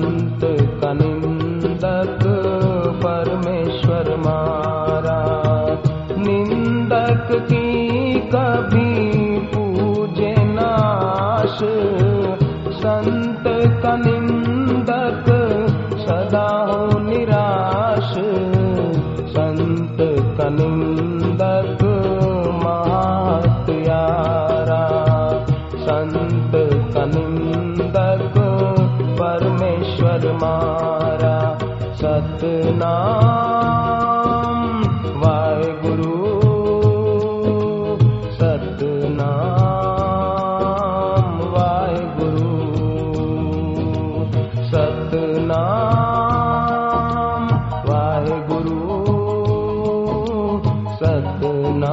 संत कनिंदक परमेश्वर मारा निंदक की कभी पूजे नाश संत कनिंदक सदा हो निराश संत कनिंदक मात्यारा संत सतना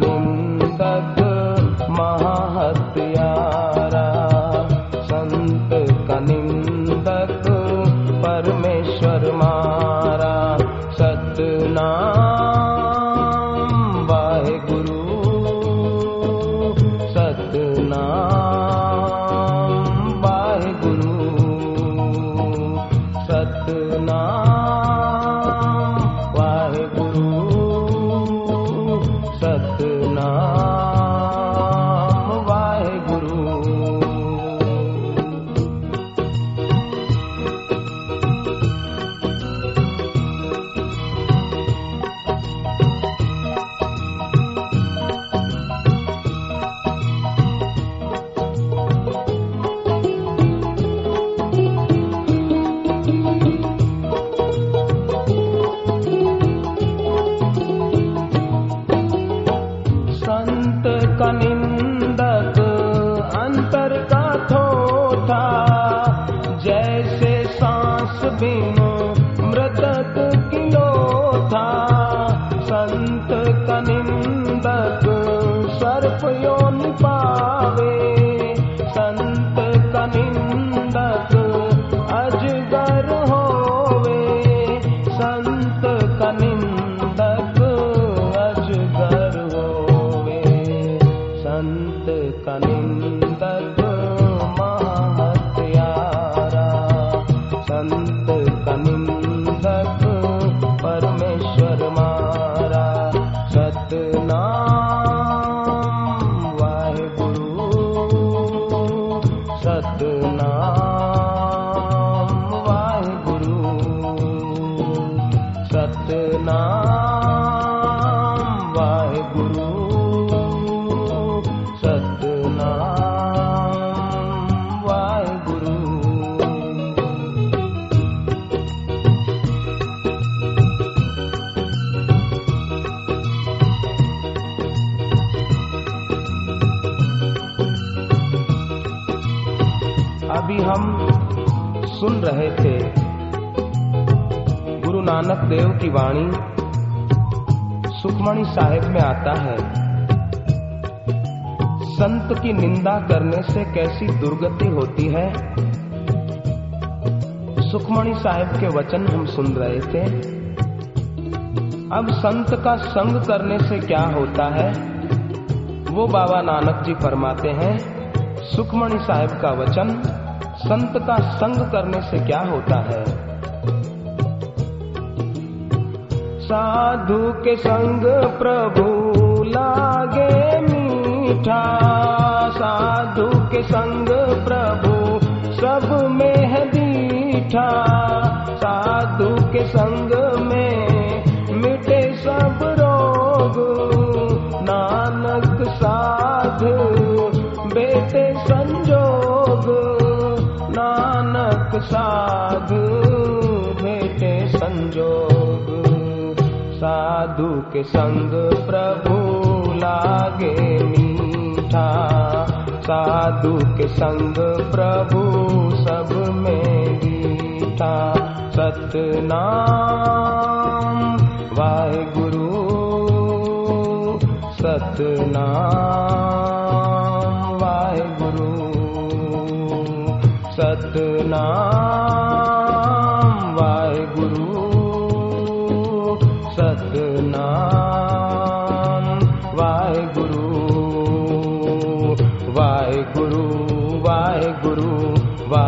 धनुं दद्महा जैसे सांस बिन मृतक किलो था संत कनिंदक सर्प योन पावे संत कनिंदक अजगर होवे संत कनिंदक अजगर होवे संत कनिंदक ਸਤਨਾਮ ਵਾਹਿਗੁਰੂ ਸਤਨਾਮ ਵਾਹਿਗੁਰੂ ਸਤਨਾਮ सुन रहे थे गुरु नानक देव की वाणी सुखमणि साहिब में आता है संत की निंदा करने से कैसी दुर्गति होती है सुखमणि साहिब के वचन हम सुन रहे थे अब संत का संग करने से क्या होता है वो बाबा नानक जी फरमाते हैं सुखमणि साहिब का वचन संत का संग करने से क्या होता है साधु के संग प्रभु लागे मीठा साधु के संग प्रभु सब में है मीठा साधु के संग में मिटे सब रोग नानक सा साधु के संग प्रभु लागे मीठा साधु के संग प्रभु सब में मीठा सतनाम